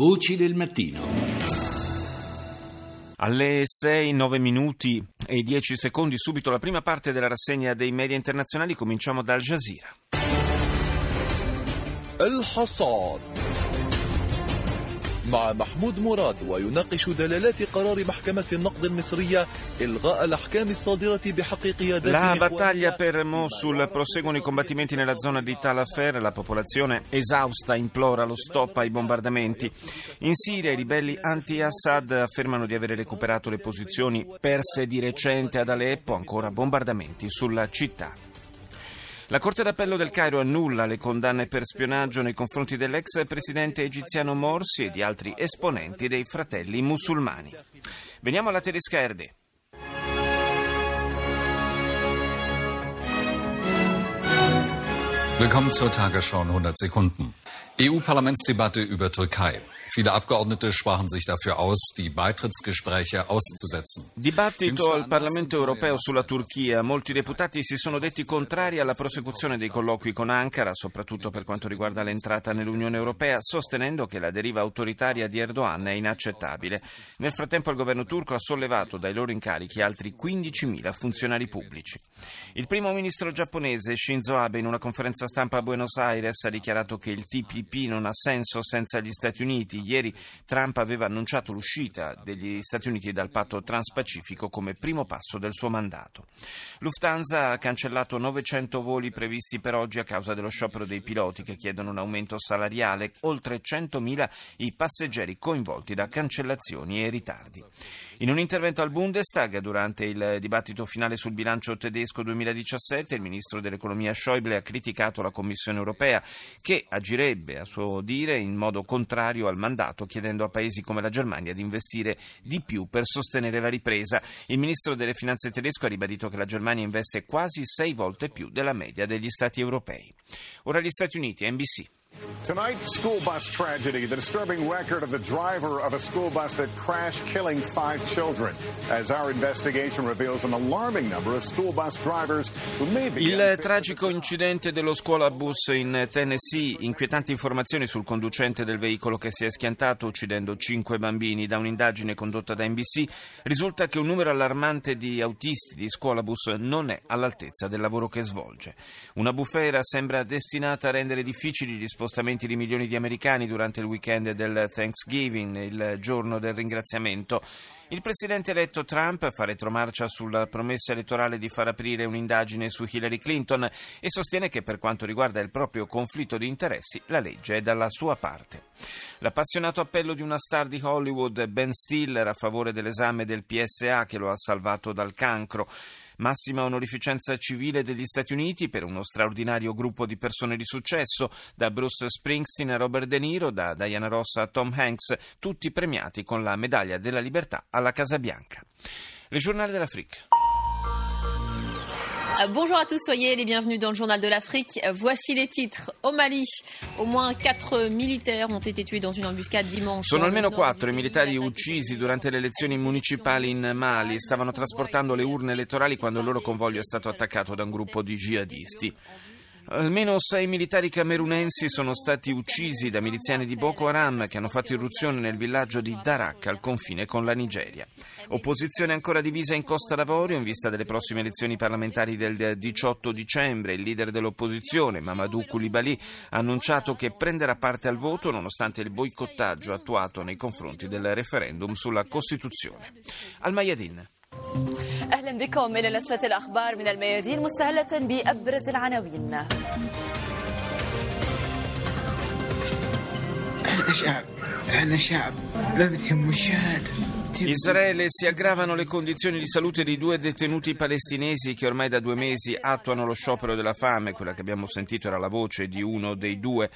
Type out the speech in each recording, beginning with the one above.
Voci del mattino. Alle 6, 9 minuti e 10 secondi, subito la prima parte della rassegna dei media internazionali, cominciamo da Al Jazeera. الحصاد مع محمود مراد ويناقش دلالات قرار محكمة النقد المصرية إلغاء الأحكام الصادرة بحق قيادات La الإخوانية battaglia per Mosul proseguono i combattimenti nella zona di Tal Afar, la popolazione esausta implora lo stop ai bombardamenti. In Siria i ribelli anti-Assad affermano di avere recuperato le posizioni perse di recente ad Aleppo, ancora bombardamenti sulla città. La Corte d'Appello del Cairo annulla le condanne per spionaggio nei confronti dell'ex presidente egiziano Morsi e di altri esponenti dei fratelli musulmani. Veniamo alla tedesca Erde. Willkommen zur Tagesschau in 100 Sekunden. EU-Parlamentsdebatte über Türkei. Viele Abgeordnete sprachen sich dafür aus, die Beitrittsgespräche auszusetzen. Dibattito al Parlamento europeo sulla Turchia. Molti deputati si sono detti contrari alla prosecuzione dei colloqui con Ankara, soprattutto per quanto riguarda l'entrata nell'Unione europea, sostenendo che la deriva autoritaria di Erdogan è inaccettabile. Nel frattempo il governo turco ha sollevato dai loro incarichi altri 15.000 funzionari pubblici. Il primo ministro giapponese Shinzo Abe in una conferenza stampa a Buenos Aires ha dichiarato che il TPP non ha senso senza gli Stati Uniti. Ieri Trump aveva annunciato l'uscita degli Stati Uniti dal patto transpacifico come primo passo del suo mandato. Lufthansa ha cancellato 900 voli previsti per oggi a causa dello sciopero dei piloti che chiedono un aumento salariale, oltre 100.000 i passeggeri coinvolti da cancellazioni e ritardi. In un intervento al Bundestag durante il dibattito finale sul bilancio tedesco 2017, il ministro dell'economia Schäuble ha criticato la Commissione europea che agirebbe, a suo dire, in modo contrario al mandato, chiedendo a paesi come la Germania di investire di più per sostenere la ripresa. Il ministro delle finanze tedesco ha ribadito che la Germania investe quasi sei volte più della media degli stati europei. Ora gli Stati Uniti, NBC. Tonight, school bus tragedy. The disturbing record of the driver of a school bus that crashed, killing five children. As our investigation reveals an alarming number of school bus drivers who may be. Il tragico incidente dello scuolabus in Tennessee, inquietanti informazioni sul conducente del veicolo che si è schiantato uccidendo cinque bambini. Da un'indagine condotta da NBC risulta che un numero allarmante di autisti di scuolabus non è all'altezza del lavoro che svolge. Una bufera sembra destinata a rendere difficili gli spostamenti di milioni di americani durante il weekend del Thanksgiving, il giorno del ringraziamento. Il presidente eletto Trump fa retromarcia sulla promessa elettorale di far aprire un'indagine su Hillary Clinton e sostiene che per quanto riguarda il proprio conflitto di interessi la legge è dalla sua parte. L'appassionato appello di una star di Hollywood, Ben Stiller, a favore dell'esame del PSA che lo ha salvato dal cancro. Massima onorificenza civile degli Stati Uniti per uno straordinario gruppo di persone di successo, da Bruce Springsteen a Robert De Niro, da Diana Ross a Tom Hanks, tutti premiati con la medaglia della libertà alla Casa Bianca. Le giornali dell'Africa. Euh, Bonjour à tous, soyez les bienvenus dans le journal de l'Afrique. Voici les titres. Au Mali, au moins quatre militaires ont été tués dans une embuscade dimanche. Sono almeno le nord quattro i du pays. militari uccisi durante le elezioni municipali in Mali. Stavano trasportando le urne elettorali quando il loro convoglio è stato attaccato da un gruppo di jihadisti. Almeno sei militari camerunensi sono stati uccisi da miliziani di Boko Haram che hanno fatto irruzione nel villaggio di Darak al confine con la Nigeria. Opposizione ancora divisa in Costa d'Avorio in vista delle prossime elezioni parlamentari del 18 dicembre. Il leader dell'opposizione, Mamadou Koulibaly, ha annunciato che prenderà parte al voto nonostante il boicottaggio attuato nei confronti del referendum sulla Costituzione. Al Mayadin. أهلا بكم إلى نشرة الأخبار من الميادين مستهلة بأبرز العناوين. إحنا شعب إحنا شعب ما بتهمه الشهادة Israele si aggravano le condizioni di salute di due detenuti palestinesi che ormai da due mesi attuano lo sciopero della fame. Quella che abbiamo sentito era la voce di uno dei due.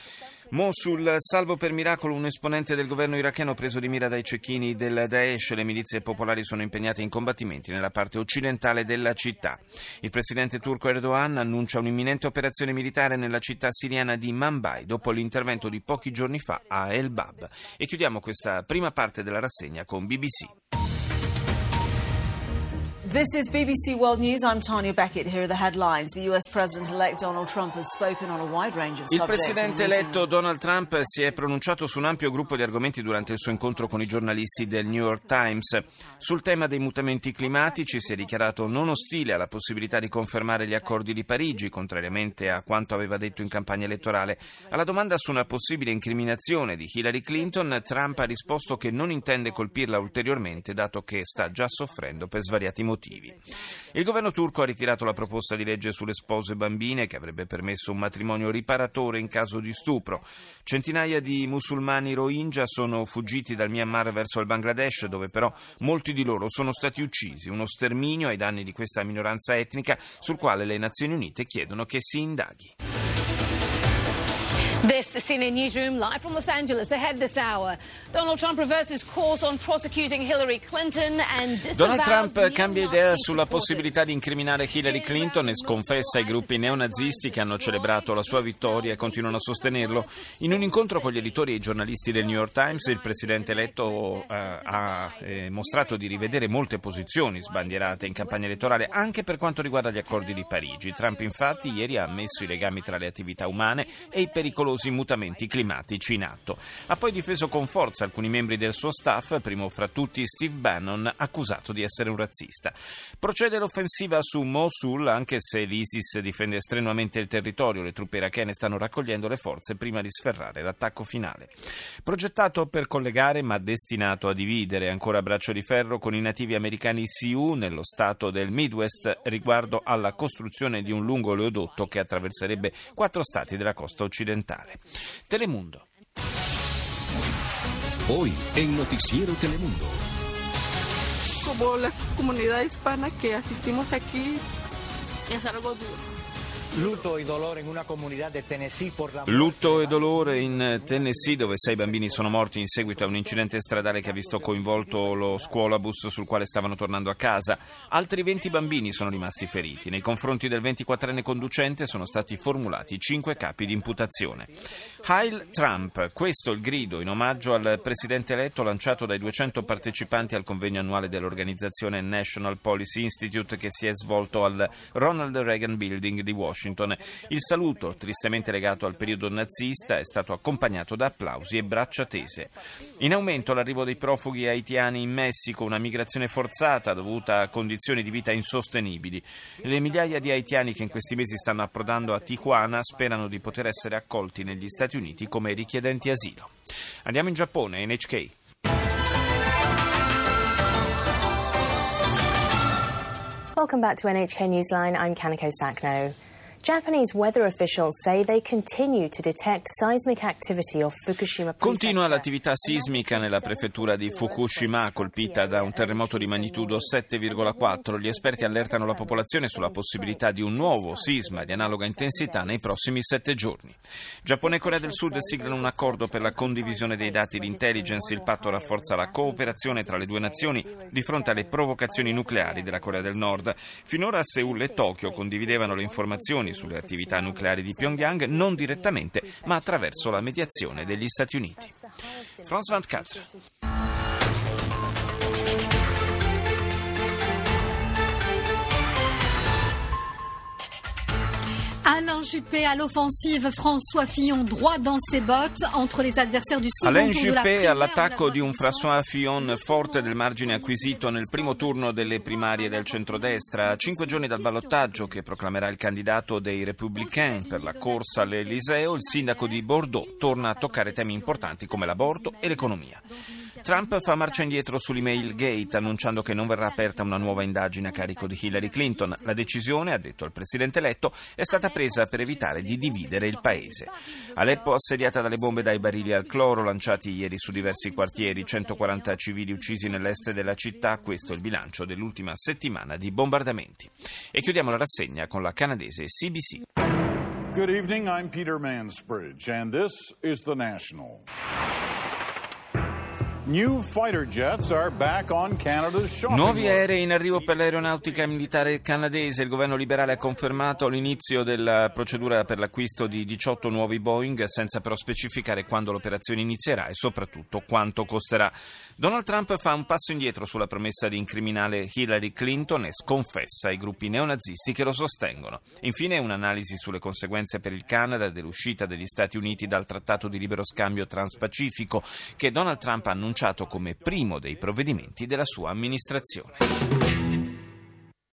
Mosul, salvo per miracolo un esponente del governo iracheno preso di mira dai cecchini del Daesh, le milizie popolari sono impegnate in combattimenti nella parte occidentale della città. Il presidente turco Erdogan annuncia un'imminente operazione militare nella città siriana di Manbay dopo l'intervento di pochi giorni fa a El Bab. E chiudiamo questa prima parte della rassegna con BBC. This is BBC World News. I'm Tanya Beckett. Here are the headlines. The US President-elect Donald Trump has spoken on a wide range of Il presidente eletto Donald Trump si è pronunciato su un ampio gruppo di argomenti durante il suo incontro con i giornalisti del New York Times. Sul tema dei mutamenti climatici si è dichiarato non ostile alla possibilità di confermare gli accordi di Parigi, contrariamente a quanto aveva detto in campagna elettorale. Alla domanda su una possibile incriminazione di Hillary Clinton, Trump ha risposto che non intende colpirla ulteriormente, dato che sta già soffrendo per svariati motivi. Il governo turco ha ritirato la proposta di legge sulle spose bambine che avrebbe permesso un matrimonio riparatore in caso di stupro. Centinaia di musulmani Rohingya sono fuggiti dal Myanmar verso il Bangladesh, dove però molti di loro sono stati uccisi. Uno sterminio ai danni di questa minoranza etnica sul quale le Nazioni Unite chiedono che si indaghi. This CNN Newsroom live from Los Angeles ahead this hour. Donald Trump reverses course on prosecuting Hillary Clinton and Donald Trump cambia idea sulla possibilità di incriminare Hillary Clinton e sconfessa i gruppi neonazisti che hanno celebrato la sua vittoria e continuano a sostenerlo. In un incontro con gli editori e i giornalisti del New York Times, il presidente eletto eh, ha eh, mostrato di rivedere molte posizioni sbandierate in campagna elettorale anche per quanto riguarda gli accordi di Parigi. Trump infatti ieri ha ammesso i legami tra le attività umane e i pericolosi mutamenti climatici in atto. Ha poi difeso con forza alcuni membri del suo staff, primo fra tutti Steve Bannon, accusato di essere un razzista. Procede l'offensiva su Mosul, anche se l'ISIS difende strenuamente il territorio, le truppe irachene stanno raccogliendo le forze prima di sferrare l'attacco finale. Progettato per collegare ma destinato a dividere ancora a braccio di ferro con i nativi americani Sioux nello stato del Midwest riguardo alla costruzione di un lungo oleodotto che attraverserebbe quattro stati della costa occidentale. Telemundo. Hoy en Noticiero Telemundo. como la comunidad hispana que asistimos aquí es algo duro. Lutto e dolore in Tennessee dove sei bambini sono morti in seguito a un incidente stradale che ha visto coinvolto lo scuolabus sul quale stavano tornando a casa. Altri 20 bambini sono rimasti feriti. Nei confronti del 24enne conducente sono stati formulati 5 capi di imputazione. Heil Trump, questo è il grido in omaggio al presidente eletto lanciato dai 200 partecipanti al convegno annuale dell'organizzazione National Policy Institute che si è svolto al Ronald Reagan Building di Washington. Il saluto, tristemente legato al periodo nazista, è stato accompagnato da applausi e braccia tese. In aumento l'arrivo dei profughi haitiani in Messico, una migrazione forzata dovuta a condizioni di vita insostenibili. Le migliaia di haitiani che in questi mesi stanno approdando a Tijuana sperano di poter essere accolti negli Stati Uniti come richiedenti asilo. Andiamo in Giappone, NHK. Welcome back to NHK Newsline. I'm Kanako Sakno. Continua l'attività sismica nella prefettura di Fukushima colpita da un terremoto di magnitudo 7,4. Gli esperti allertano la popolazione sulla possibilità di un nuovo sisma di analoga intensità nei prossimi sette giorni. Giappone e Corea del Sud siglano un accordo per la condivisione dei dati di intelligence. Il patto rafforza la cooperazione tra le due nazioni di fronte alle provocazioni nucleari della Corea del Nord. Finora Seul e Tokyo condividevano le informazioni sulle attività nucleari di Pyongyang non direttamente, ma attraverso la mediazione degli Stati Uniti. France 24. Alain Juppé à l'offensive, François Fillon droit dans ses bottes entre les adversaires du second Alain tour de la Juppé all'attacco di un François Fillon forte del margine acquisito nel primo turno delle primarie del centrodestra. A cinque giorni dal ballottaggio che proclamerà il candidato dei Républicains per la corsa all'Eliseo, il sindaco di Bordeaux torna a toccare temi importanti come l'aborto e l'economia. Trump fa marcia indietro sull'email Gate annunciando che non verrà aperta una nuova indagine a carico di Hillary Clinton. La decisione, ha detto il presidente eletto, è stata presa per evitare di dividere il paese. Aleppo assediata dalle bombe dai barili al cloro lanciati ieri su diversi quartieri, 140 civili uccisi nell'est della città, questo è il bilancio dell'ultima settimana di bombardamenti. E chiudiamo la rassegna con la canadese CBC. Good evening, I'm Peter Mansbridge, and this is The National. Nuovi aerei in arrivo per l'aeronautica militare canadese. Il governo liberale ha confermato l'inizio della procedura per l'acquisto di 18 nuovi Boeing, senza però specificare quando l'operazione inizierà e soprattutto quanto costerà. Donald Trump fa un passo indietro sulla promessa di incriminare Hillary Clinton e sconfessa i gruppi neonazisti che lo sostengono. Infine un'analisi sulle conseguenze per il Canada dell'uscita degli Stati Uniti dal trattato di libero scambio transpacifico che Donald Trump ha annunciato come primo dei provvedimenti della sua amministrazione.